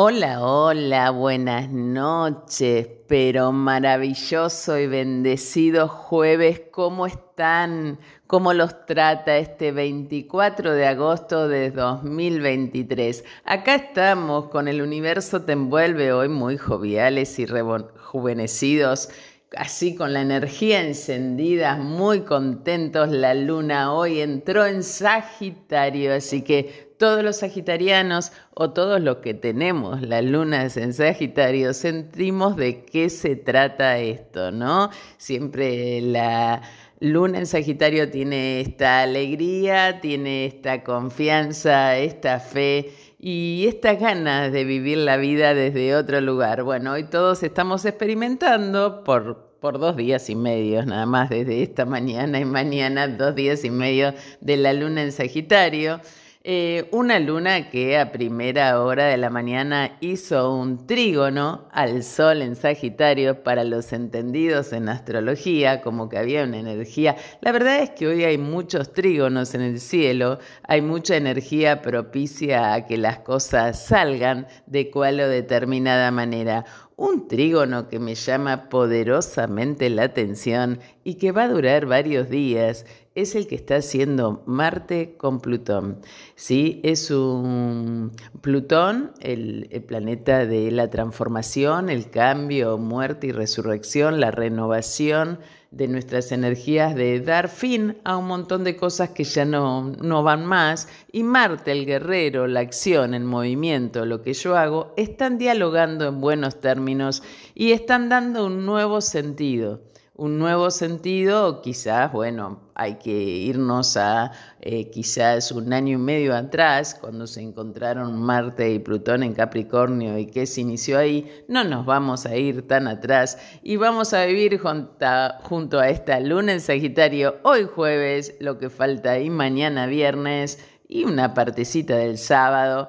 Hola, hola, buenas noches, pero maravilloso y bendecido jueves, ¿cómo están? ¿Cómo los trata este 24 de agosto de 2023? Acá estamos con el universo te envuelve hoy muy joviales y rejuvenecidos así con la energía encendida, muy contentos. La luna hoy entró en Sagitario, así que todos los sagitarianos o todos los que tenemos la luna en Sagitario sentimos de qué se trata esto, ¿no? Siempre la luna en Sagitario tiene esta alegría, tiene esta confianza, esta fe y estas ganas de vivir la vida desde otro lugar. Bueno, hoy todos estamos experimentando por, por dos días y medio, nada más desde esta mañana y mañana, dos días y medio de la luna en Sagitario. Eh, una luna que a primera hora de la mañana hizo un trígono al Sol en Sagitario para los entendidos en astrología, como que había una energía. La verdad es que hoy hay muchos trígonos en el cielo, hay mucha energía propicia a que las cosas salgan de cual o determinada manera. Un trígono que me llama poderosamente la atención y que va a durar varios días es el que está haciendo Marte con Plutón. ¿sí? Es un Plutón, el, el, planeta de la transformación, el cambio, muerte y resurrección, la renovación de nuestras energías, de dar fin a un montón de cosas que ya no, no van más. Y Marte, el guerrero, la acción, el movimiento, lo que yo hago, están dialogando en buenos términos y están dando un nuevo sentido un nuevo sentido, quizás, bueno, hay que irnos a eh, quizás un año y medio atrás, cuando se encontraron Marte y Plutón en Capricornio y qué se inició ahí, no nos vamos a ir tan atrás y vamos a vivir junto a esta luna en Sagitario hoy jueves, lo que falta y mañana viernes y una partecita del sábado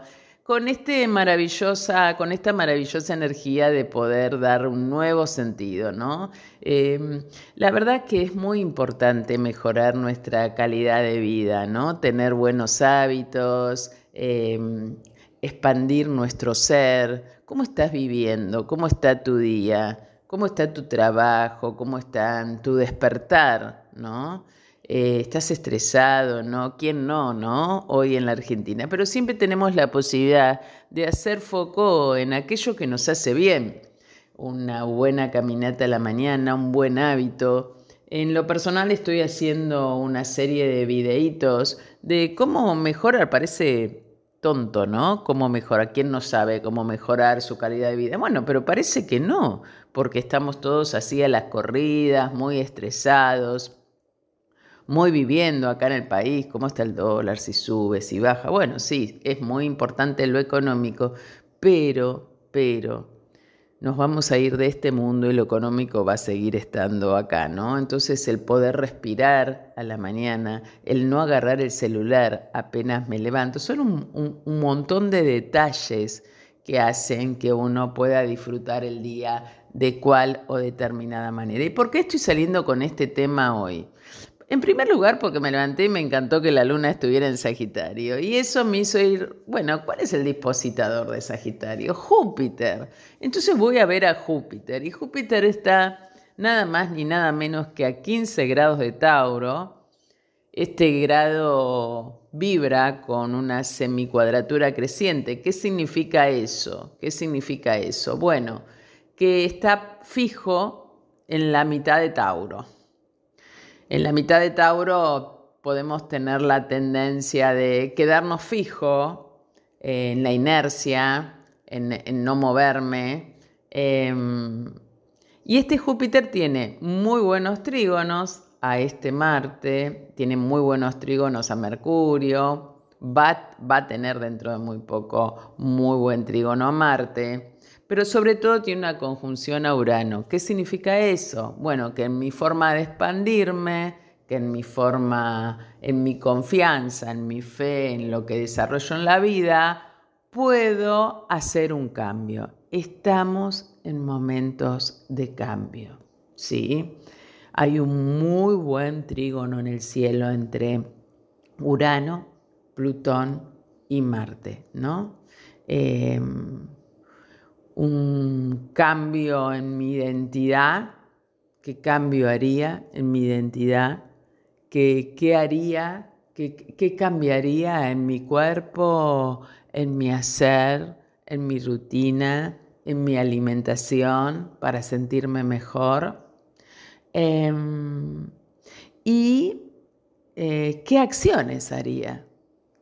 con, este maravillosa, con esta maravillosa energía de poder dar un nuevo sentido, ¿no? Em, la verdad que es muy importante mejorar nuestra calidad de vida, ¿no? Tener buenos hábitos, em, expandir nuestro ser. ¿Cómo estás viviendo? ¿Cómo está tu día? ¿Cómo está tu trabajo? ¿Cómo está tu despertar? ¿No? Eh, estás estresado, ¿no? ¿Quién no, no? Hoy en la Argentina. Pero siempre tenemos la posibilidad de hacer foco en aquello que nos hace bien. Una buena caminata a la mañana, un buen hábito. En lo personal estoy haciendo una serie de videitos de cómo mejorar, parece tonto, ¿no? Cómo mejorar, ¿quién no sabe cómo mejorar su calidad de vida? Bueno, pero parece que no, porque estamos todos así a las corridas, muy estresados, muy viviendo acá en el país, cómo está el dólar, si sube, si baja. Bueno, sí, es muy importante lo económico, pero, pero, nos vamos a ir de este mundo y lo económico va a seguir estando acá, ¿no? Entonces el poder respirar a la mañana, el no agarrar el celular apenas me levanto, son un, un montón de detalles que hacen que uno pueda disfrutar el día de cual o determinada manera. ¿Y por qué estoy saliendo con este tema hoy? En primer lugar, porque me levanté y me encantó que la luna estuviera en Sagitario. Y eso me hizo ir, bueno, ¿cuál es el dispositador de Sagitario? Júpiter. Entonces voy a ver a Júpiter. Y Júpiter está nada más ni nada menos que a 15 grados de Tauro. Este grado vibra con una semicuadratura creciente. ¿Qué significa eso? ¿Qué significa eso? Bueno, que está fijo en la mitad de Tauro. En la mitad de Tauro podemos tener la tendencia de quedarnos fijo en la inercia, en, no moverme. Em, y este Júpiter tiene muy buenos trígonos a este Marte, tiene muy buenos trígonos a Mercurio, va, va a tener dentro de muy poco muy buen trígono a Marte pero sobre todo tiene una conjunción a Urano. ¿Qué significa eso? Bueno, que en mi forma de expandirme, que en mi forma, en mi confianza, en mi fe, en lo que desarrollo en la vida, puedo hacer un cambio. Estamos en momentos de cambio, ¿sí? Hay un muy buen trígono en el cielo entre Urano, Plutón y Marte, ¿no? Em, un cambio en mi identidad, qué cambio haría en mi identidad, qué, qué haría, qué, qué cambiaría en mi cuerpo, en mi hacer, en mi rutina, en mi alimentación para sentirme mejor. Em, y eh, qué acciones haría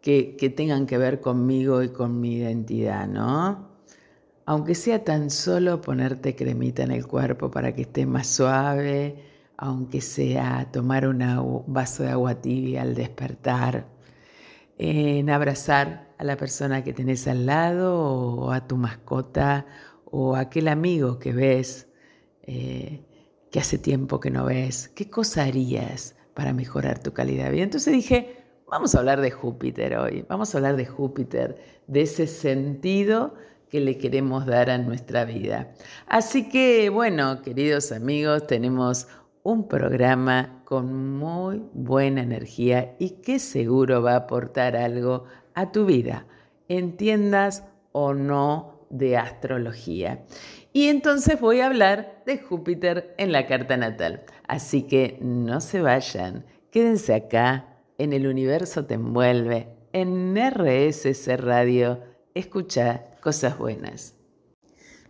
que, que, tengan que ver conmigo y con mi identidad, ¿no? Aunque sea tan solo ponerte cremita en el cuerpo para que esté más suave, aunque sea tomar un vaso de agua tibia al despertar, en abrazar a la persona que tenés al lado o a tu mascota o a aquel amigo que ves eh, que hace tiempo que no ves. ¿Qué cosa harías para mejorar tu calidad de vida? Entonces dije, vamos a hablar de Júpiter hoy, vamos a hablar de Júpiter, de ese sentido que le queremos dar a nuestra vida. Así que, bueno, queridos amigos, tenemos un programa con muy buena energía y que seguro va a aportar algo a tu vida, entiendas o no de astrología. Y entonces voy a hablar de Júpiter en la carta natal. Así que no se vayan, quédense acá en el universo te envuelve, en RSC Radio, escucha cosas buenas.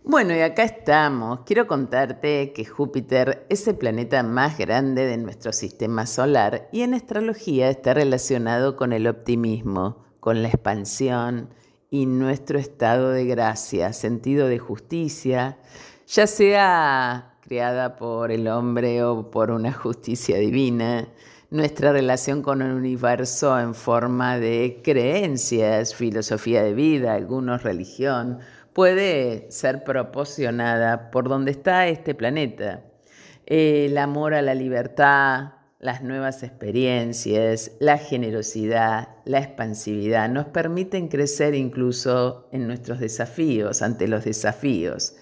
Bueno, y acá estamos. Quiero contarte que Júpiter es el planeta más grande de nuestro sistema solar y en astrología está relacionado con el optimismo, con la expansión y nuestro estado de gracia, sentido de justicia, ya sea creada por el hombre o por una justicia divina, nuestra relación con el universo en forma de creencias, filosofía de vida, algunos religión, puede ser proporcionada por donde está este planeta. El amor a la libertad, las nuevas experiencias, la generosidad, la expansividad nos permiten crecer incluso en nuestros desafíos, ante los desafíos.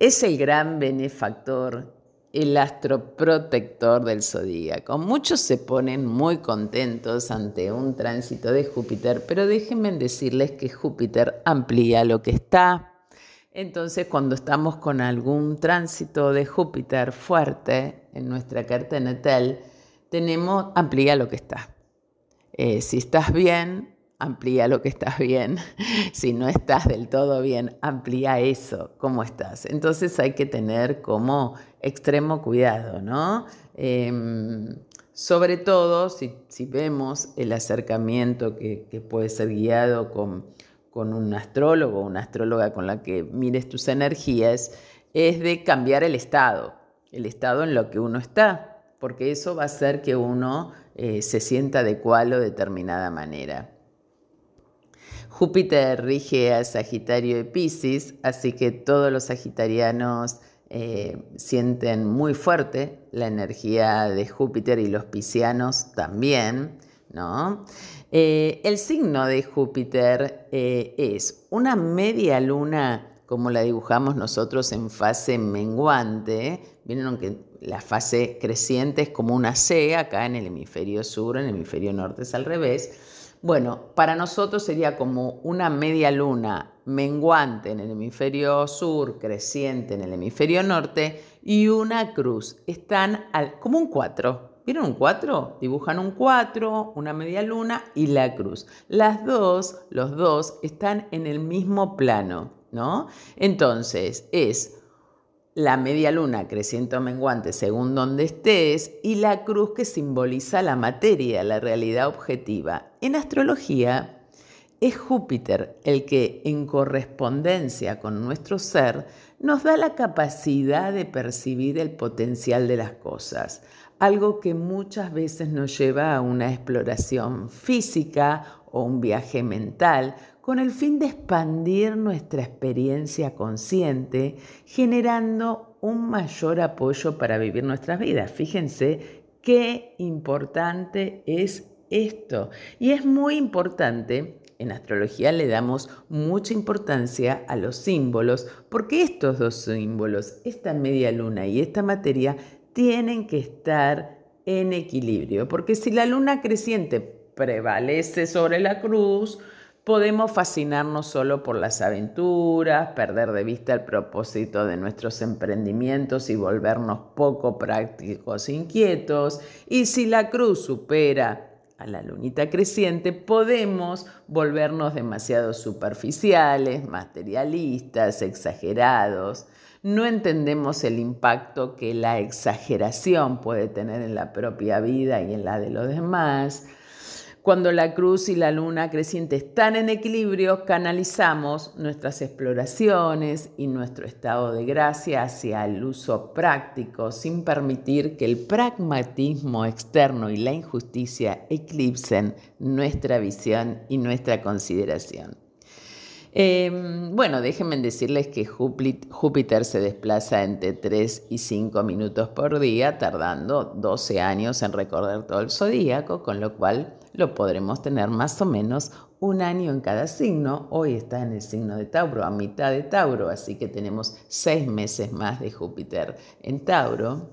Es el gran benefactor, el astro protector del zodíaco. Muchos se ponen muy contentos ante un tránsito de Júpiter, pero déjenme decirles que Júpiter amplía lo que está. Entonces, cuando estamos con algún tránsito de Júpiter fuerte en nuestra carta natal, tenemos, amplía lo que está. Eh, si estás bien, amplía lo que estás bien. Si no estás del todo bien, amplía eso, cómo estás. Entonces hay que tener como extremo cuidado, ¿no? Em, sobre todo si, vemos el acercamiento que, puede ser guiado con, un astrólogo o una astróloga con la que mires tus energías, es de cambiar el estado, el estado en lo que uno está, porque eso va a hacer que uno eh, se sienta de determinada manera. Júpiter rige a Sagitario y Pisces, así que todos los sagitarianos eh, sienten muy fuerte la energía de Júpiter y los piscianos también, ¿no? Eh, el signo de Júpiter eh, es una media luna como la dibujamos nosotros en fase menguante, vieron que la fase creciente es como una C acá en el hemisferio sur, en el hemisferio norte es al revés, bueno, para nosotros sería como una media luna menguante en el hemisferio sur, creciente en el hemisferio norte y una cruz. Están al, como un 4. ¿Vieron un 4? Dibujan un 4, una media luna y la cruz. Las dos, los dos, están en el mismo plano, ¿no? Entonces, es la media luna creciente o menguante según donde estés y la cruz que simboliza la materia, la realidad objetiva. En astrología es Júpiter el que en correspondencia con nuestro ser nos da la capacidad de percibir el potencial de las cosas, algo que muchas veces nos lleva a una exploración física o un viaje mental con el fin de expandir nuestra experiencia consciente, generando un mayor apoyo para vivir nuestras vidas. Fíjense qué importante es esto. Y es muy importante, en astrología le damos mucha importancia a los símbolos, porque estos dos símbolos, esta media luna y esta materia, tienen que estar en equilibrio, porque si la luna creciente prevalece sobre la cruz, Podemos fascinarnos solo por las aventuras, perder de vista el propósito de nuestros emprendimientos y volvernos poco prácticos e inquietos. Y si la cruz supera a la lunita creciente, podemos volvernos demasiado superficiales, materialistas, exagerados. No entendemos el impacto que la exageración puede tener en la propia vida y en la de los demás. Cuando la cruz y la luna creciente están en equilibrio, canalizamos nuestras exploraciones y nuestro estado de gracia hacia el uso práctico, sin permitir que el pragmatismo externo y la injusticia eclipsen nuestra visión y nuestra consideración. Em, bueno, déjenme decirles que Júpiter se desplaza entre 3 y 5 minutos por día, tardando 12 años en recorrer todo el zodíaco, con lo cual lo podremos tener más o menos un año en cada signo. Hoy está en el signo de Tauro, a mitad de Tauro, así que tenemos seis meses más de Júpiter en Tauro.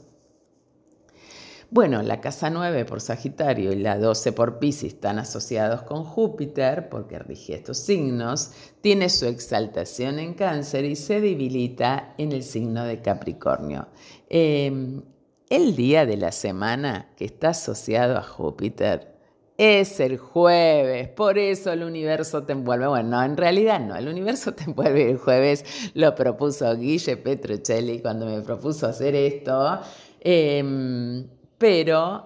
Bueno, la casa 9 por Sagitario y la 12 por Pisces están asociados con Júpiter porque rige estos signos, tiene su exaltación en cáncer y se debilita en el signo de Capricornio. Em, el día de la semana que está asociado a Júpiter es el jueves, por eso el universo te envuelve. Bueno, en realidad no, el universo te envuelve el jueves, lo propuso Guille Petruccelli cuando me propuso hacer esto, em, pero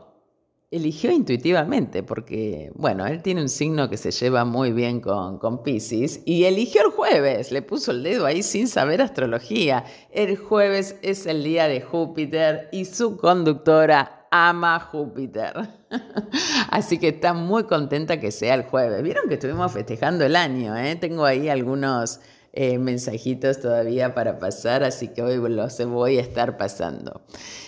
eligió intuitivamente, porque, bueno, él tiene un signo que se lleva muy bien con, con Pisces y eligió el jueves, le puso el dedo ahí sin saber astrología. El jueves es el día de Júpiter y su conductora ama Júpiter. Así que está muy contenta que sea el jueves. Vieron que estuvimos festejando el año, ¿eh? Tengo ahí algunos eh, mensajitos todavía para pasar, así que hoy los voy a estar pasando.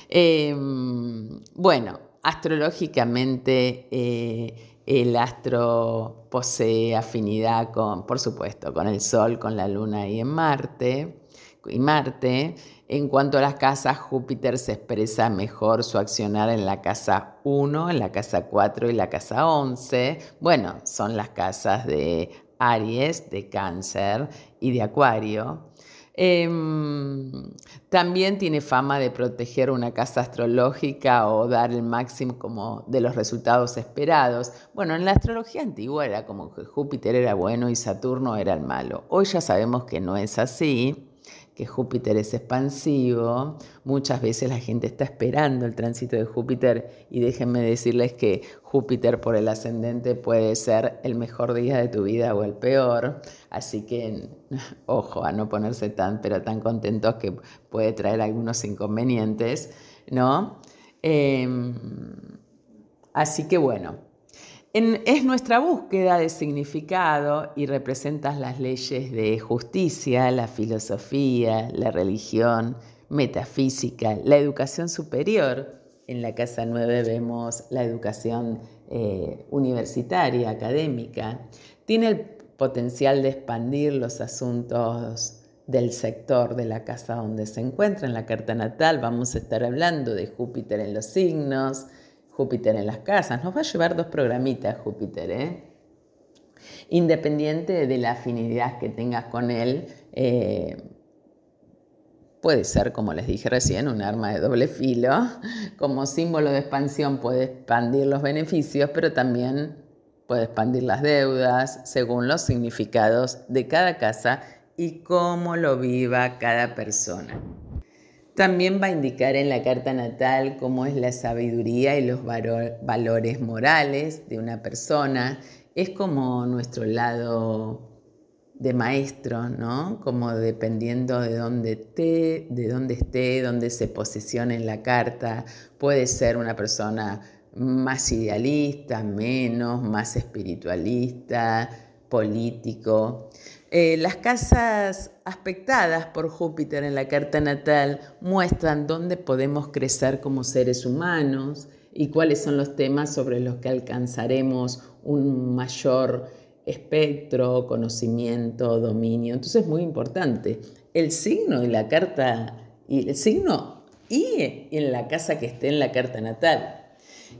Em, bueno, astrológicamente eh, el astro posee afinidad con, por supuesto, con el Sol, con la Luna y en Marte y Marte. En cuanto a las casas, Júpiter se expresa mejor su accionar en la casa 1, en la casa 4 y la casa 11. Bueno, son las casas de Aries, de Cáncer y de Acuario. Em, también tiene fama de proteger una casa astrológica o dar el máximo como de los resultados esperados. Bueno, en la astrología antigua era como que Júpiter era bueno y Saturno era el malo. Hoy ya sabemos que no es así que Júpiter es expansivo, muchas veces la gente está esperando el tránsito de Júpiter y déjenme decirles que Júpiter por el ascendente puede ser el mejor día de tu vida o el peor, así que ojo a no ponerse tan pero tan contentos que puede traer algunos inconvenientes, ¿no? Em, así que bueno, es nuestra búsqueda de significado y representas las leyes de justicia, la filosofía, la religión, metafísica, la educación superior. En la Casa 9 vemos la educación eh, universitaria, académica. Tiene el potencial de expandir los asuntos del sector de la casa donde se encuentra. En la carta natal vamos a estar hablando de Júpiter en los signos, Júpiter en las casas. Nos va a llevar dos programitas Júpiter, ¿eh? Independiente de la afinidad que tengas con él, eh, puede ser, como les dije recién, un arma de doble filo. Como símbolo de expansión puede expandir los beneficios, pero también puede expandir las deudas según los significados de cada casa y cómo lo viva cada persona. También va a indicar en la carta natal cómo es la sabiduría y los valores morales de una persona. Es como nuestro lado de maestro, ¿no? Como dependiendo de dónde esté, de dónde esté, dónde se posicione en la carta, puede ser una persona más idealista, menos, más espiritualista, político. Eh, las casas aspectadas por Júpiter en la carta natal muestran dónde podemos crecer como seres humanos y cuáles son los temas sobre los que alcanzaremos un mayor espectro, conocimiento, dominio. Entonces es muy importante. El signo de la carta, y el signo y en la casa que esté en la carta natal.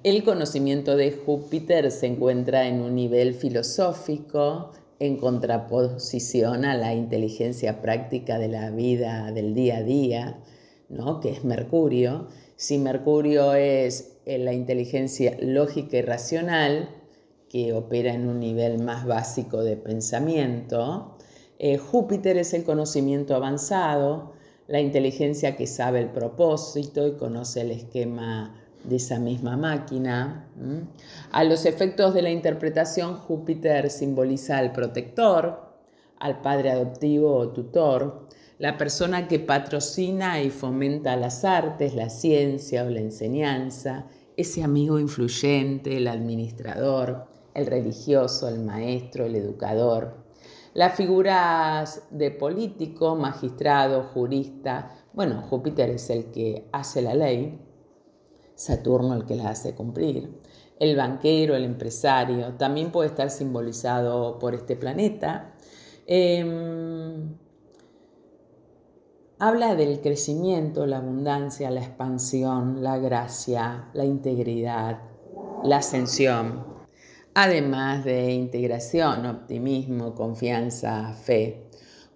El conocimiento de Júpiter se encuentra en un nivel filosófico, en contraposición a la inteligencia práctica de la vida del día a día, ¿no? que es Mercurio. Si Mercurio es eh, la inteligencia lógica y racional, que opera en un nivel más básico de pensamiento, eh, Júpiter es el conocimiento avanzado, la inteligencia que sabe el propósito y conoce el esquema de esa misma máquina. A los efectos de la interpretación, Júpiter simboliza al protector, al padre adoptivo o tutor, la persona que patrocina y fomenta las artes, la ciencia o la enseñanza, ese amigo influyente, el administrador, el religioso, el maestro, el educador. Las figuras de político, magistrado, jurista, bueno, Júpiter es el que hace la ley, Saturno el que la hace cumplir. El banquero, el empresario, también puede estar simbolizado por este planeta. Em, habla del crecimiento, la abundancia, la expansión, la gracia, la integridad, la ascensión además de integración, optimismo, confianza, fe.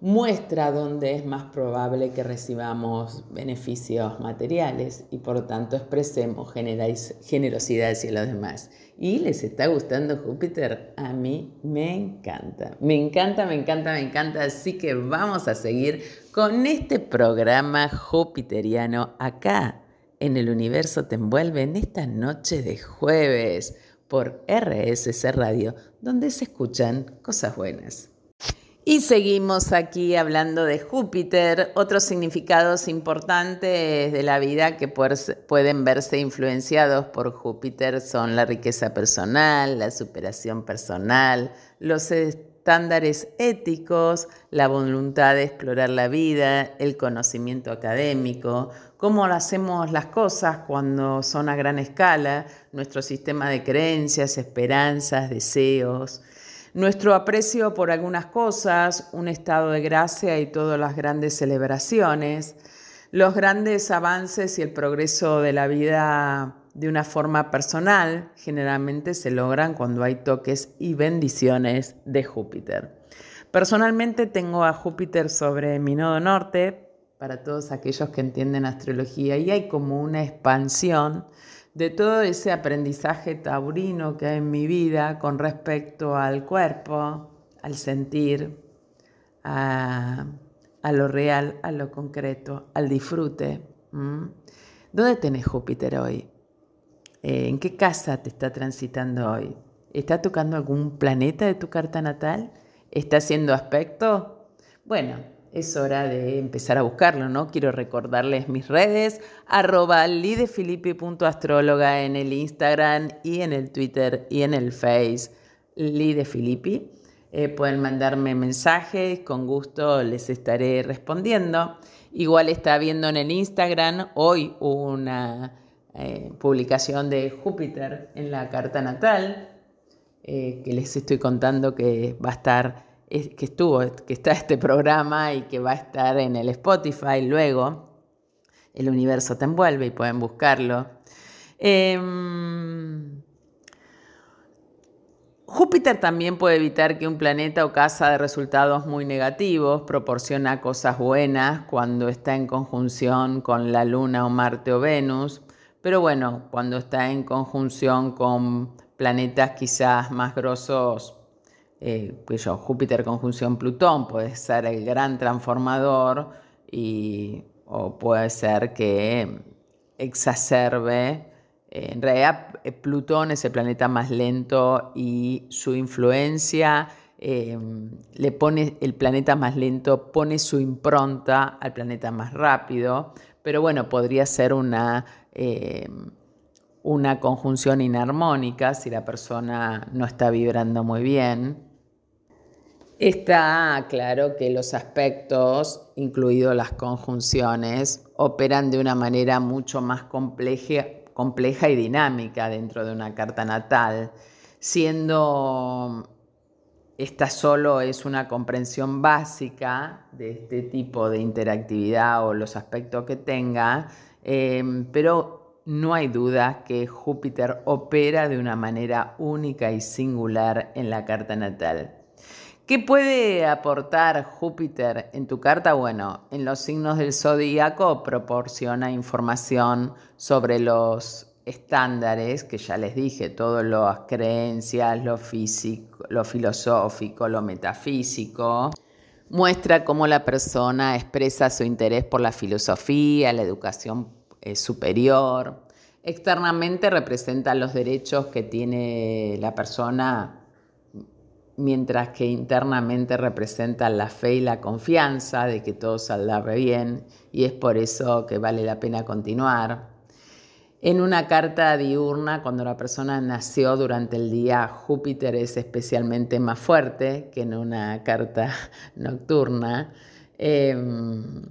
Muestra dónde es más probable que recibamos beneficios materiales y por tanto expresemos generosidad hacia los demás. ¿Y les está gustando Júpiter? A mí me encanta, me encanta, me encanta, me encanta. Así que vamos a seguir con este programa jupiteriano acá en el universo te envuelve en esta noche de jueves por RSC Radio, donde se escuchan cosas buenas. Y seguimos aquí hablando de Júpiter, otros significados importantes de la vida que pueden verse influenciados por Júpiter son la riqueza personal, la superación personal, los estándares éticos, la voluntad de explorar la vida, el conocimiento académico, cómo hacemos las cosas cuando son a gran escala, nuestro sistema de creencias, esperanzas, deseos, nuestro aprecio por algunas cosas, un estado de gracia y todas las grandes celebraciones, los grandes avances y el progreso de la vida de una forma personal generalmente se logran cuando hay toques y bendiciones de Júpiter. Personalmente tengo a Júpiter sobre mi nodo norte, para todos aquellos que entienden astrología, y hay como una expansión de todo ese aprendizaje taurino que hay en mi vida con respecto al cuerpo, al sentir, a, lo real, a lo concreto, al disfrute. ¿Dónde tenés Júpiter hoy? Eh, ¿En qué casa te está transitando hoy? ¿Está tocando algún planeta de tu carta natal? ¿Está haciendo aspecto? Bueno, es hora de empezar a buscarlo, ¿no? Quiero recordarles mis redes, arroba lidefilippi.astróloga en el Instagram y en el Twitter y en el Face, lidefilippi. Eh, pueden mandarme mensajes, con gusto les estaré respondiendo. Igual está viendo en el Instagram hoy una eh, publicación de Júpiter en la carta natal, eh, que les estoy contando que va a estar, que estuvo, que está este programa y que va a estar en el Spotify luego. El universo te envuelve y pueden buscarlo. Em, Júpiter también puede evitar que un planeta o casa de resultados muy negativos proporciona cosas buenas cuando está en conjunción con la Luna o Marte o Venus. Pero bueno, cuando está en conjunción con planetas quizás más grosos, pues yo, Júpiter conjunción Plutón puede ser el gran transformador y, o puede ser que exacerbe. Eh, en realidad, eh, Plutón es el planeta más lento y su influencia le pone el planeta más lento, pone su impronta al planeta más rápido, pero bueno, podría ser una eh, una conjunción inarmónica si la persona no está vibrando muy bien. Está claro que los aspectos, incluidos las conjunciones, operan de una manera mucho más compleja, y dinámica dentro de una carta natal, siendo esta solo es una comprensión básica de este tipo de interactividad o los aspectos que tenga, Em, pero no hay duda que Júpiter opera de una manera única y singular en la carta natal. ¿Qué puede aportar Júpiter en tu carta? Bueno, en los signos del zodíaco proporciona información sobre los estándares, que ya les dije, todas las creencias, lo físico, lo filosófico, lo metafísico. Muestra cómo la persona expresa su interés por la filosofía, la educación eh, superior. Externamente representa los derechos que tiene la persona mientras que internamente representan la fe y la confianza de que todo saldrá bien y es por eso que vale la pena continuar. En una carta diurna, cuando la persona nació durante el día, Júpiter es especialmente más fuerte que en una carta nocturna. Em,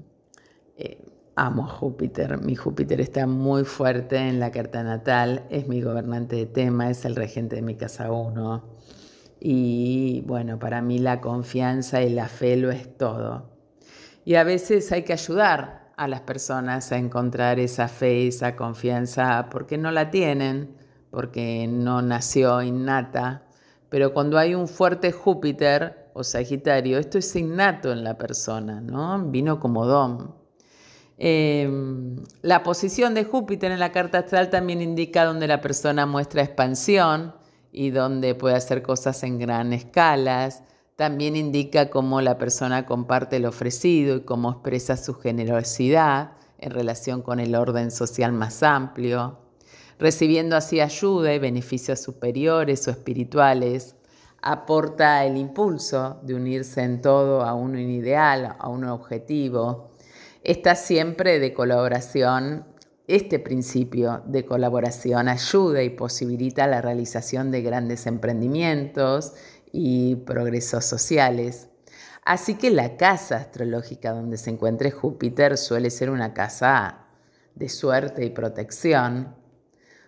eh, amo Júpiter, mi Júpiter está muy fuerte en la carta natal, es mi gobernante de tema, es el regente de mi casa 1. Y bueno, para mí la confianza y la fe lo es todo. Y a veces hay que ayudar a las personas a encontrar esa fe, esa confianza, porque no la tienen, porque no nació innata. Pero cuando hay un fuerte Júpiter o Sagitario, esto es innato en la persona, ¿no? Vino como don. Em, la posición de Júpiter en la carta astral también indica donde la persona muestra expansión, y donde puede hacer cosas en gran escalas. También indica cómo la persona comparte el ofrecido y cómo expresa su generosidad en relación con el orden social más amplio, recibiendo así ayuda y beneficios superiores o espirituales. Aporta el impulso de unirse en todo a un ideal, a un objetivo. Está siempre de colaboración este principio de colaboración ayuda y posibilita la realización de grandes emprendimientos y progresos sociales. Así que la casa astrológica donde se encuentre Júpiter suele ser una casa de suerte y protección,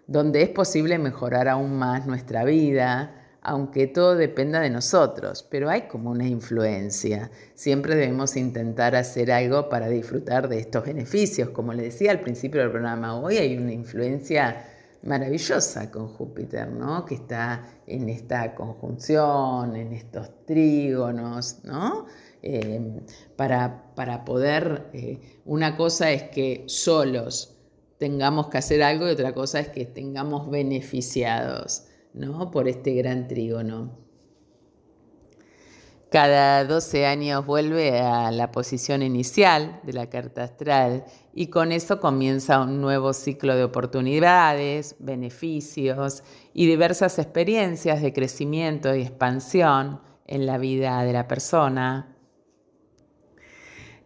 donde es posible mejorar aún más nuestra vida, aunque todo dependa de nosotros, pero hay como una influencia. Siempre debemos intentar hacer algo para disfrutar de estos beneficios. Como le decía al principio del programa, hoy hay una influencia maravillosa con Júpiter, ¿no? Que está en esta conjunción, en estos trígonos, ¿no? Eh, para, para, poder, eh, una cosa es que solos tengamos que hacer algo y otra cosa es que tengamos beneficiados. ¿No? por este gran trígono. Cada 12 años vuelve a la posición inicial de la carta astral y con eso comienza un nuevo ciclo de oportunidades, beneficios y diversas experiencias de crecimiento y expansión en la vida de la persona.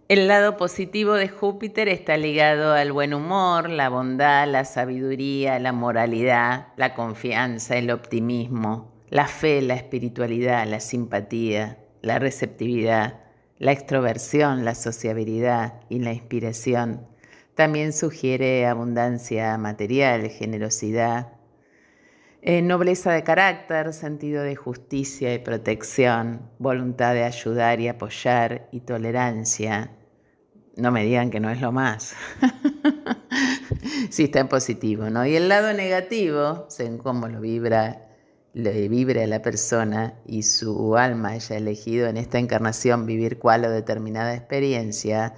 El lado positivo de Júpiter está ligado al buen humor, la bondad, la sabiduría, la moralidad, la confianza, el optimismo, la fe, la espiritualidad, la simpatía, la receptividad, la extroversión, la sociabilidad y la inspiración. También sugiere abundancia material, generosidad, eh, nobleza de carácter, sentido de justicia y protección, voluntad de ayudar y apoyar y tolerancia. No me digan que no es lo más. sí está en positivo, ¿no? Y el lado negativo, según cómo lo vibra, le vibra a la persona y su alma haya elegido en esta encarnación vivir cual o determinada experiencia,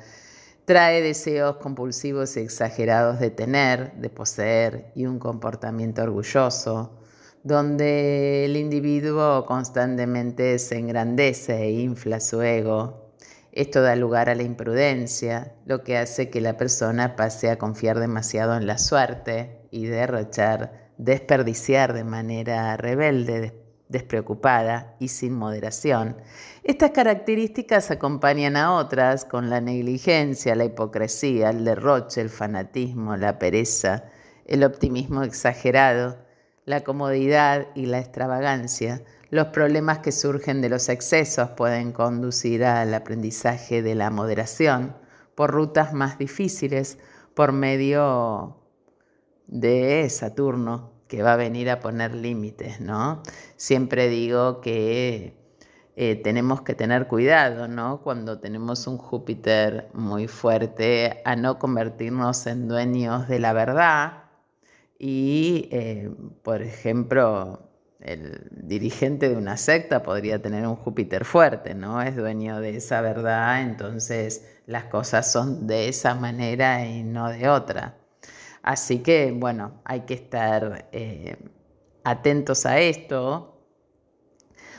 trae deseos compulsivos y exagerados de tener, de poseer y un comportamiento orgulloso, donde el individuo constantemente se engrandece e infla su ego. Esto da lugar a la imprudencia, lo que hace que la persona pase a confiar demasiado en la suerte y derrochar, desperdiciar de manera rebelde, despreocupada y sin moderación. Estas características acompañan a otras con la negligencia, la hipocresía, el derroche, el fanatismo, la pereza, el optimismo exagerado, la comodidad y la extravagancia. Los problemas que surgen de los excesos pueden conducir al aprendizaje de la moderación por rutas más difíciles, por medio de Saturno, que va a venir a poner límites, ¿no? Siempre digo que eh, tenemos que tener cuidado, ¿no? Cuando tenemos un Júpiter muy fuerte, a no convertirnos en dueños de la verdad, y, eh, por ejemplo, el dirigente de una secta podría tener un Júpiter fuerte, ¿no? Es dueño de esa verdad, entonces las cosas son de esa manera y no de otra. Así que, bueno, hay que estar eh, atentos a esto.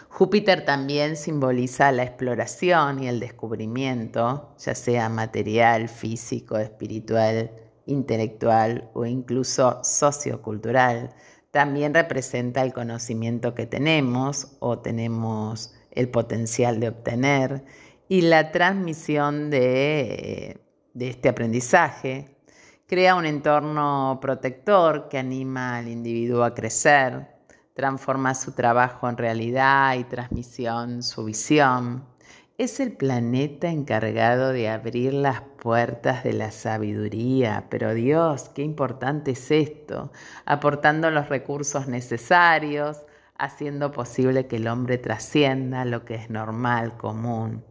Júpiter también simboliza la exploración y el descubrimiento, ya sea material, físico, espiritual, intelectual o incluso sociocultural también representa el conocimiento que tenemos o tenemos el potencial de obtener y la transmisión de, este aprendizaje. Crea un entorno protector que anima al individuo a crecer, transforma su trabajo en realidad y transmisión su visión es el planeta encargado de abrir las puertas de la sabiduría. Pero Dios, qué importante es esto, aportando los recursos necesarios, haciendo posible que el hombre trascienda lo que es normal, común.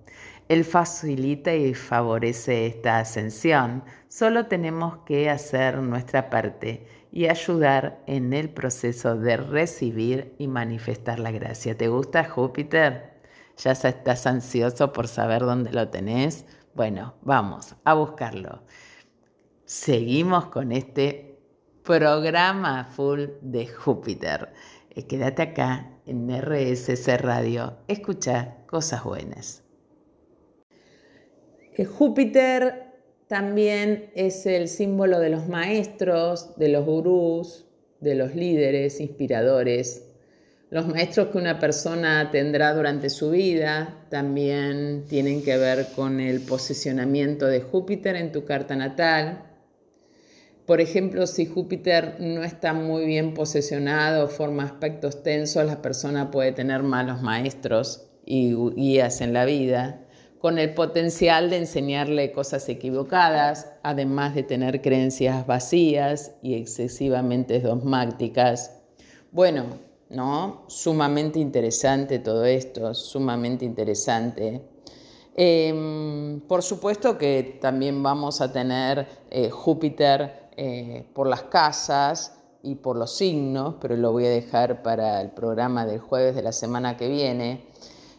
Él facilita y favorece esta ascensión. Solo tenemos que hacer nuestra parte y ayudar en el proceso de recibir y manifestar la gracia. ¿Te gusta Júpiter? Ya estás ansioso por saber dónde lo tenés. Bueno, vamos a buscarlo. Seguimos con este programa full de Júpiter. Eh, quédate acá en RSC Radio. Escucha cosas buenas. Júpiter también es el símbolo de los maestros, de los gurús, de los líderes, inspiradores, los maestros que una persona tendrá durante su vida también tienen que ver con el posicionamiento de Júpiter en tu carta natal. Por ejemplo, si Júpiter no está muy bien posicionado, forma aspectos tensos, la persona puede tener malos maestros y guías en la vida, con el potencial de enseñarle cosas equivocadas, además de tener creencias vacías y excesivamente dogmáticas. Bueno, ¿no? Sumamente interesante todo esto, sumamente interesante. Em, por supuesto que también vamos a tener eh, Júpiter eh, por las casas y por los signos, pero lo voy a dejar para el programa del jueves de la semana que viene.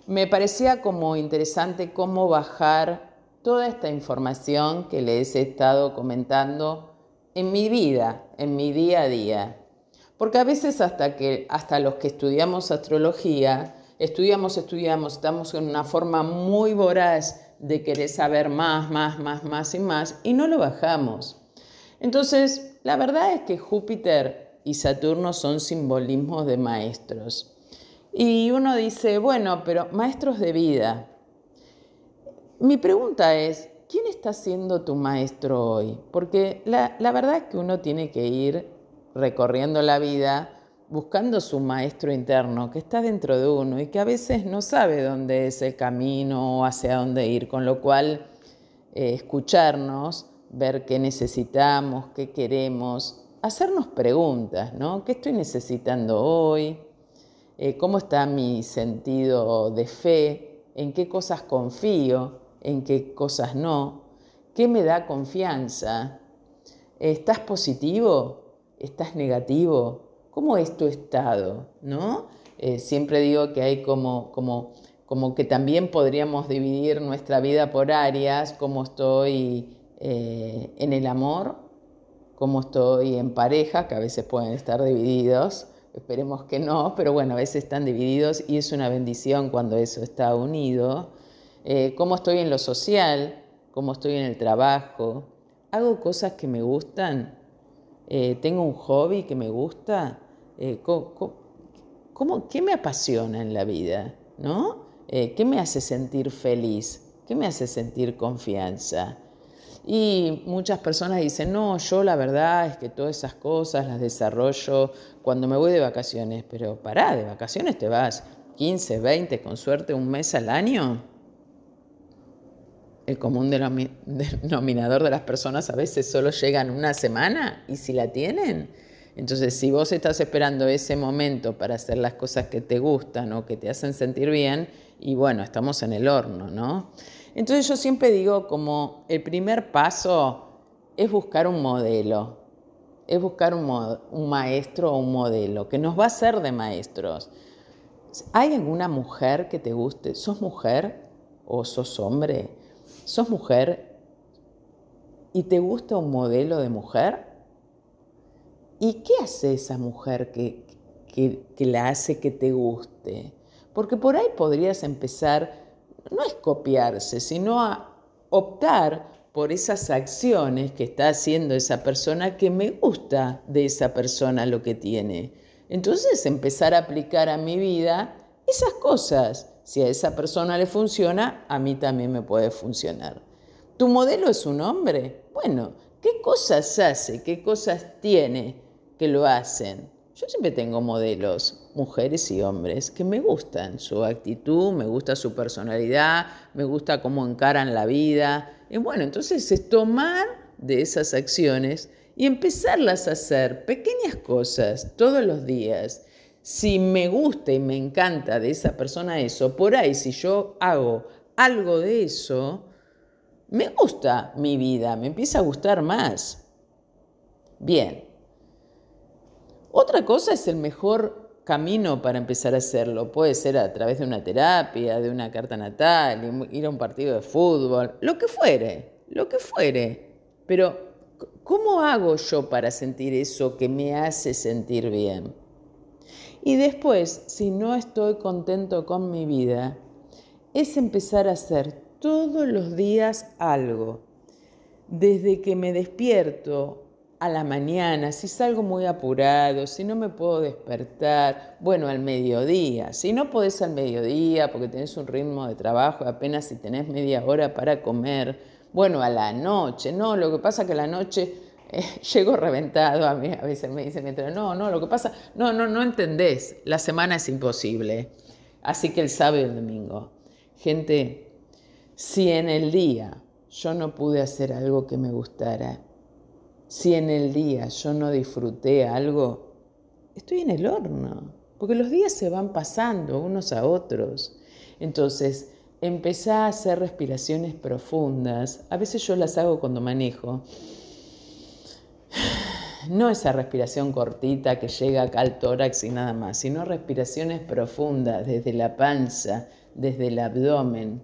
Me parecía como interesante cómo bajar toda esta información que les he estado comentando en mi vida, en mi día a día. Porque a veces hasta, que, hasta los que estudiamos astrología, estudiamos, estudiamos, estamos en una forma muy voraz de querer saber más, más, más, más y más, y no lo bajamos. Entonces, la verdad es que Júpiter y Saturno son simbolismos de maestros. Y uno dice, bueno, pero maestros de vida. Mi pregunta es, ¿quién está siendo tu maestro hoy? Porque la, la verdad es que uno tiene que ir recorriendo la vida buscando su maestro interno que está dentro de uno y que a veces no sabe dónde es el camino o hacia dónde ir, con lo cual eh, escucharnos, ver qué necesitamos, qué queremos, hacernos preguntas, ¿no? ¿Qué estoy necesitando hoy? Eh, ¿Cómo está mi sentido de fe? ¿En qué cosas confío? ¿En qué cosas no? ¿Qué me da confianza? ¿Estás positivo? ¿Estás negativo? ¿Cómo es tu estado? ¿No? Eh, siempre digo que hay como, como, como que también podríamos dividir nuestra vida por áreas, cómo estoy eh, en el amor, cómo estoy en pareja, que a veces pueden estar divididos, esperemos que no, pero bueno, a veces están divididos y es una bendición cuando eso está unido. Eh, cómo estoy en lo social, cómo estoy en el trabajo, hago cosas que me gustan, eh, tengo un hobby que me gusta, eh, qué me apasiona en la vida? ¿no? Eh, ¿Qué me hace sentir feliz? ¿Qué me hace sentir confianza? Y muchas personas dicen, no, yo la verdad es que todas esas cosas las desarrollo cuando me voy de vacaciones, pero pará, de vacaciones te vas 15, 20, con suerte un mes al año el común denominador de las personas a veces solo llegan una semana y si la tienen. Entonces, si vos estás esperando ese momento para hacer las cosas que te gustan o que te hacen sentir bien, y bueno, estamos en el horno, ¿no? Entonces yo siempre digo como el primer paso es buscar un modelo. es buscar un, maestro o un modelo que nos va a hacer de maestros. ¿Hay alguna mujer que te guste? ¿Sos mujer o sos hombre? ¿Sos mujer y te gusta un modelo de mujer? ¿Y qué hace esa mujer que, que la hace que te guste? Porque por ahí podrías empezar, no es copiarse, sino a optar por esas acciones que está haciendo esa persona que me gusta de esa persona lo que tiene. Entonces empezar a aplicar a mi vida esas cosas. Si a esa persona le funciona, a mí también me puede funcionar. ¿Tu modelo es un hombre? Bueno, ¿qué cosas hace? ¿Qué cosas tiene que lo hacen? Yo siempre tengo modelos, mujeres y hombres, que me gustan su actitud, me gusta su personalidad, me gusta cómo encaran la vida. Y bueno, entonces es tomar de esas acciones y empezarlas a hacer pequeñas cosas todos los días. Si me gusta y me encanta de esa persona eso, por ahí si yo hago algo de eso, me gusta mi vida, me empieza a gustar más. Bien, otra cosa es el mejor camino para empezar a hacerlo. Puede ser a través de una terapia, de una carta natal, ir a un partido de fútbol, lo que fuere, lo que fuere. Pero, ¿cómo hago yo para sentir eso que me hace sentir bien? Y después, si no estoy contento con mi vida, es empezar a hacer todos los días algo. Desde que me despierto a la mañana, si salgo muy apurado, si no me puedo despertar, bueno, al mediodía. Si no podés al mediodía porque tenés un ritmo de trabajo, apenas si tenés media hora para comer, bueno, a la noche. No, lo que pasa que a la noche llego reventado, a mí a veces me dicen, no, no, lo que pasa, no, no, no entendés, la semana es imposible. Así que el sábado el domingo. Gente, si en el día yo no pude hacer algo que me gustara, si en el día yo no disfruté algo, estoy en el horno, porque los días se van pasando unos a otros. Entonces, empezá a hacer respiraciones profundas. A veces yo las hago cuando manejo. No esa respiración cortita que llega acá al tórax y nada más, sino respiraciones profundas desde la panza, desde el abdomen,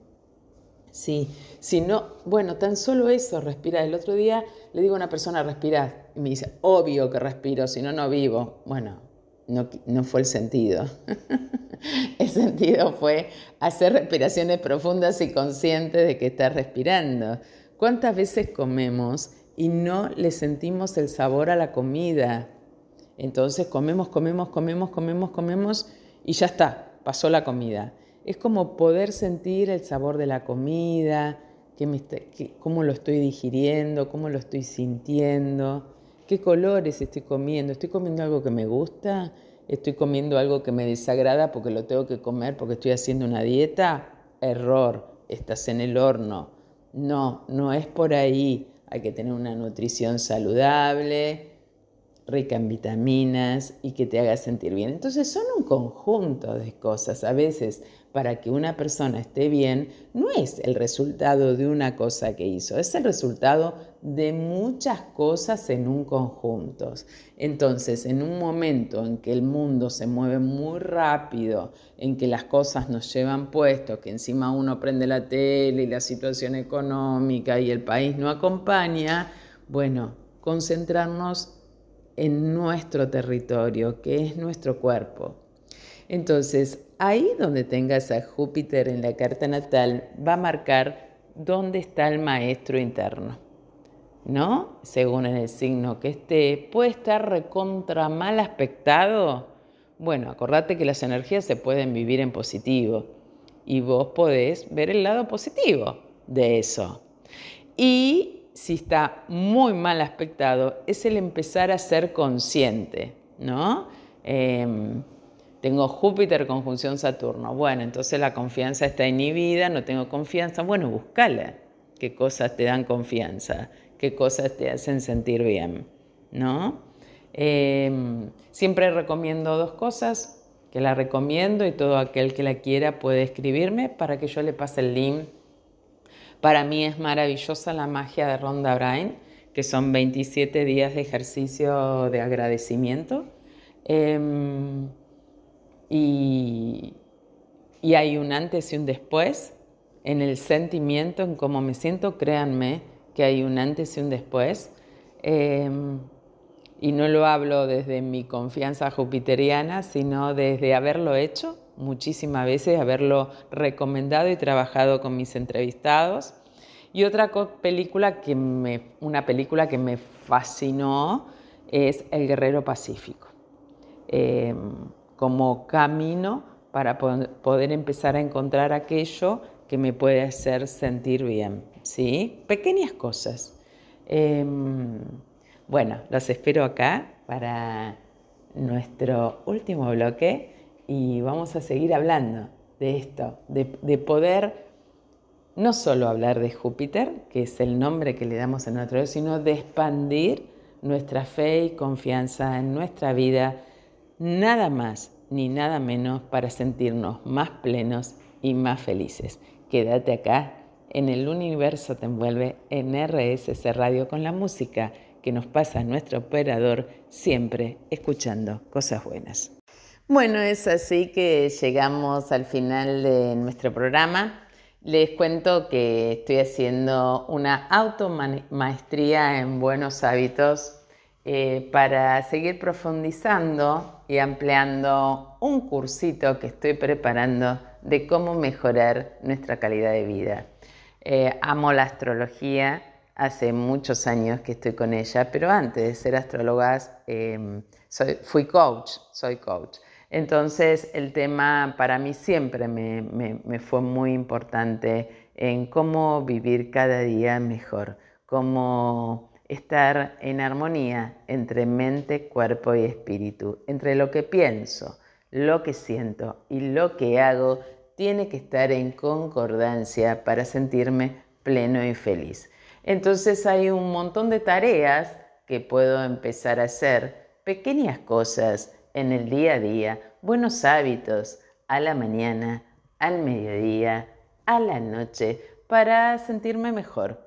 Sí, si no, bueno, tan solo eso, respirar. El otro día le digo a una persona, respirar, y me dice, obvio que respiro, si no, no vivo. Bueno, no, no fue el sentido. el sentido fue hacer respiraciones profundas y conscientes de que estás respirando. ¿Cuántas veces comemos y no le sentimos el sabor a la comida? Entonces comemos, comemos, comemos, comemos, comemos y ya está, pasó la comida es como poder sentir el sabor de la comida, cómo lo estoy digiriendo, cómo lo estoy sintiendo, qué colores estoy comiendo. ¿Estoy comiendo algo que me gusta? ¿Estoy comiendo algo que me desagrada porque lo tengo que comer porque estoy haciendo una dieta? Error, estás en el horno. No, no es por ahí. Que tener una nutrición saludable, rica en vitaminas y que te haga sentir bien. Entonces son un conjunto de cosas. A veces para que una persona esté bien no es el resultado de una cosa que hizo, es el resultado de muchas cosas en un conjunto. Entonces, en un momento en que el mundo se mueve muy rápido, en que las cosas nos llevan puestos, que encima uno prende la tele y la situación económica y el país no acompaña, bueno, concentrarnos en nuestro territorio, que es nuestro cuerpo. Entonces, ahí donde tengas a Júpiter en la carta natal, va a marcar dónde está el maestro interno. ¿No? Según en el signo que esté, puede estar recontra mal aspectado. Bueno, acordate que las energías se pueden vivir en positivo y vos podés ver el lado positivo de eso. Y si está muy mal aspectado, es el empezar a ser consciente, ¿no? Em, tengo Júpiter conjunción Saturno. Bueno, entonces la confianza está inhibida, no tengo confianza. Bueno, búscala. ¿Qué cosas te dan confianza? ¿Qué cosas te hacen sentir bien? ¿No? Em, siempre recomiendo dos cosas, que la recomiendo y todo aquel que la quiera puede escribirme para que yo le pase el link. Para mí es maravillosa la magia de Ronda Brain, que son 27 días de ejercicio de agradecimiento. Em, y, hay un antes y un después en el sentimiento, en cómo me siento, créanme que hay un antes y un después. Em, y no lo hablo desde mi confianza jupiteriana, sino desde haberlo hecho muchísimas veces, haberlo recomendado y trabajado con mis entrevistados. Y otra película que me, una película que me fascinó es El Guerrero Pacífico, em, como camino para poder empezar a encontrar aquello que me puede hacer sentir bien, ¿sí? Pequeñas cosas. Em, bueno, los espero acá para nuestro último bloque y vamos a seguir hablando de esto, de, poder no solo hablar de Júpiter, que es el nombre que le damos en nuestro sino de expandir nuestra fe y confianza en nuestra vida, nada más ni nada menos para sentirnos más plenos y más felices. Quédate acá, en el universo te envuelve en RSS Radio con la música que nos pasa nuestro operador siempre escuchando cosas buenas. Bueno, es así que llegamos al final de nuestro programa. Les cuento que estoy haciendo una automaestría en buenos hábitos eh, para seguir profundizando y ampliando un cursito que estoy preparando de cómo mejorar nuestra calidad de vida. Eh, amo la astrología, hace muchos años que estoy con ella, pero antes de ser astróloga em, fui coach, soy coach. Entonces el tema para mí siempre me, fue muy importante en cómo vivir cada día mejor, cómo estar en armonía entre mente, cuerpo y espíritu, entre lo que pienso, lo que siento y lo que hago tiene que estar en concordancia para sentirme pleno y feliz. Entonces hay un montón de tareas que puedo empezar a hacer, pequeñas cosas en el día a día, buenos hábitos a la mañana, al mediodía, a la noche, para sentirme mejor,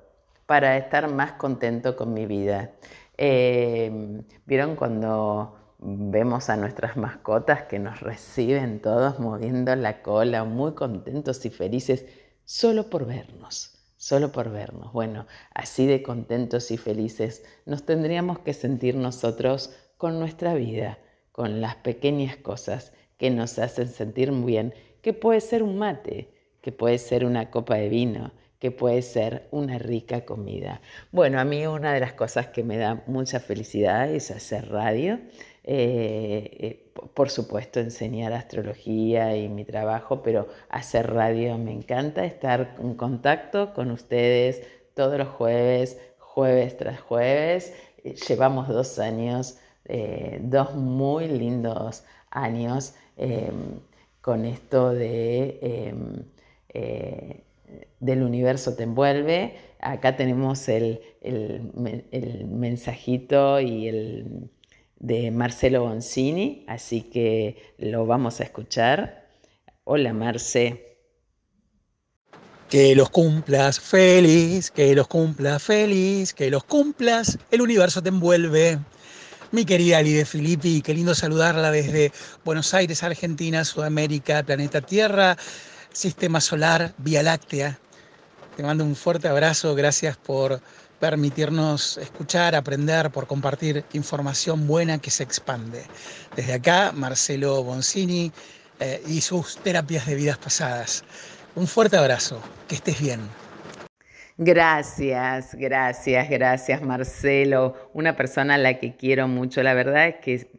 para estar más contento con mi vida. Em, ¿Vieron cuando vemos a nuestras mascotas que nos reciben todos moviendo la cola, muy contentos y felices, solo por vernos? solo por vernos. Bueno, así de contentos y felices nos tendríamos que sentir nosotros con nuestra vida, con las pequeñas cosas que nos hacen sentir bien, que puede ser un mate, que puede ser una copa de vino, que puede ser una rica comida. Bueno, a mí una de las cosas que me da mucha felicidad es hacer radio. Eh, eh, por supuesto, enseñar astrología y mi trabajo, pero hacer radio me encanta, estar en contacto con ustedes todos los jueves, jueves tras jueves. Eh, llevamos dos años dos muy lindos años em, con esto de em, del universo te envuelve. Acá tenemos el, mensajito y el de Marcelo Boncini, así que lo vamos a escuchar. Hola Marce. Que los cumplas feliz, que los cumplas feliz, que los cumplas, el universo te envuelve. Mi querida Lide Filippi, qué lindo saludarla desde Buenos Aires, Argentina, Sudamérica, planeta Tierra, Sistema Solar, Vía Láctea. Te mando un fuerte abrazo, gracias por permitirnos escuchar, aprender, por compartir información buena que se expande. Desde acá, Marcelo Boncini eh, y sus terapias de vidas pasadas. Un fuerte abrazo, que estés bien. Gracias, gracias, gracias Marcelo, una persona a la que quiero mucho. La verdad es que,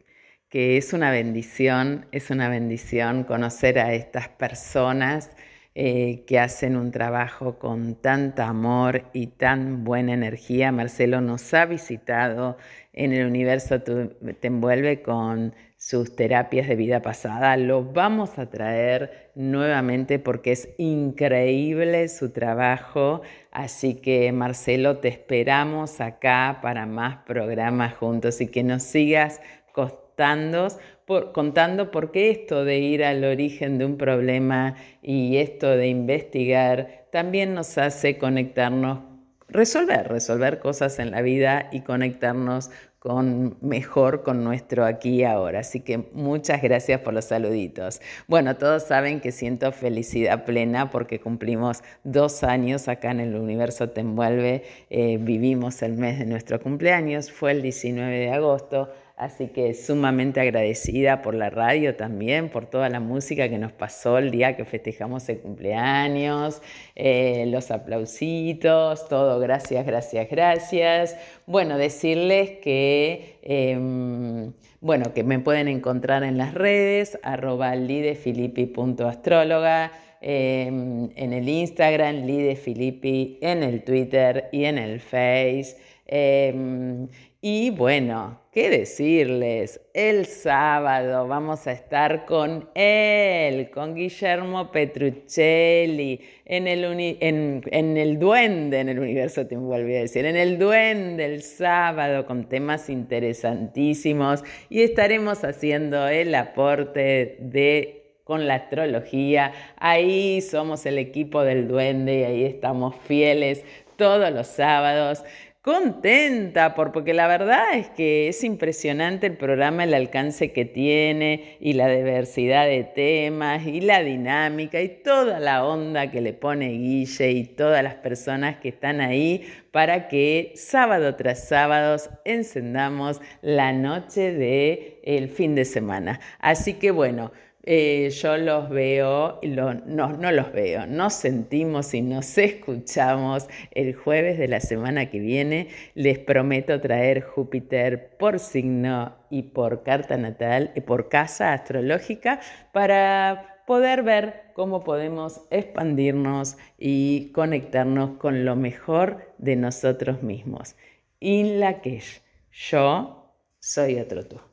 que es una bendición, es una bendición conocer a estas personas eh, que hacen un trabajo con tanta amor y tan buena energía. Marcelo nos ha visitado en el universo te envuelve con sus terapias de vida pasada. Lo vamos a traer nuevamente porque es increíble su trabajo. Así que Marcelo, te esperamos acá para más programas juntos y que nos sigas contando por, qué esto de ir al origen de un problema y esto de investigar también nos hace conectarnos resolver, resolver cosas en la vida y conectarnos con mejor con nuestro aquí y ahora. Así que muchas gracias por los saluditos. Bueno, todos saben que siento felicidad plena porque cumplimos dos años acá en el universo Te Envuelve. Eh, vivimos el mes de nuestro cumpleaños, fue el 19 de agosto. Así que sumamente agradecida por la radio también, por toda la música que nos pasó el día que festejamos el cumpleaños, eh, los aplausitos, todo, gracias, gracias, gracias. Bueno, decirles que, em, bueno, que me pueden encontrar en las redes, arroba lidefilippi.astróloga, em, en el Instagram, lidefilippi, en el Twitter y en el Face. Em, y bueno, ¿qué decirles? El sábado vamos a estar con él, con Guillermo Petruccelli, en el, en, el duende, en el universo te vuelvo a decir, en el duende el sábado con temas interesantísimos y estaremos haciendo el aporte de con la astrología. Ahí somos el equipo del duende y ahí estamos fieles todos los sábados contenta porque la verdad es que es impresionante el programa, el alcance que tiene y la diversidad de temas y la dinámica y toda la onda que le pone Guille y todas las personas que están ahí para que sábado tras sábado encendamos la noche de el fin de semana. Así que bueno, eh, yo los veo, no, no los veo, nos sentimos y nos escuchamos el jueves de la semana que viene. Les prometo traer Júpiter por signo y por carta natal, y por casa astrológica, para poder ver cómo podemos expandirnos y conectarnos con lo mejor de nosotros mismos. In la que yo soy otro tú.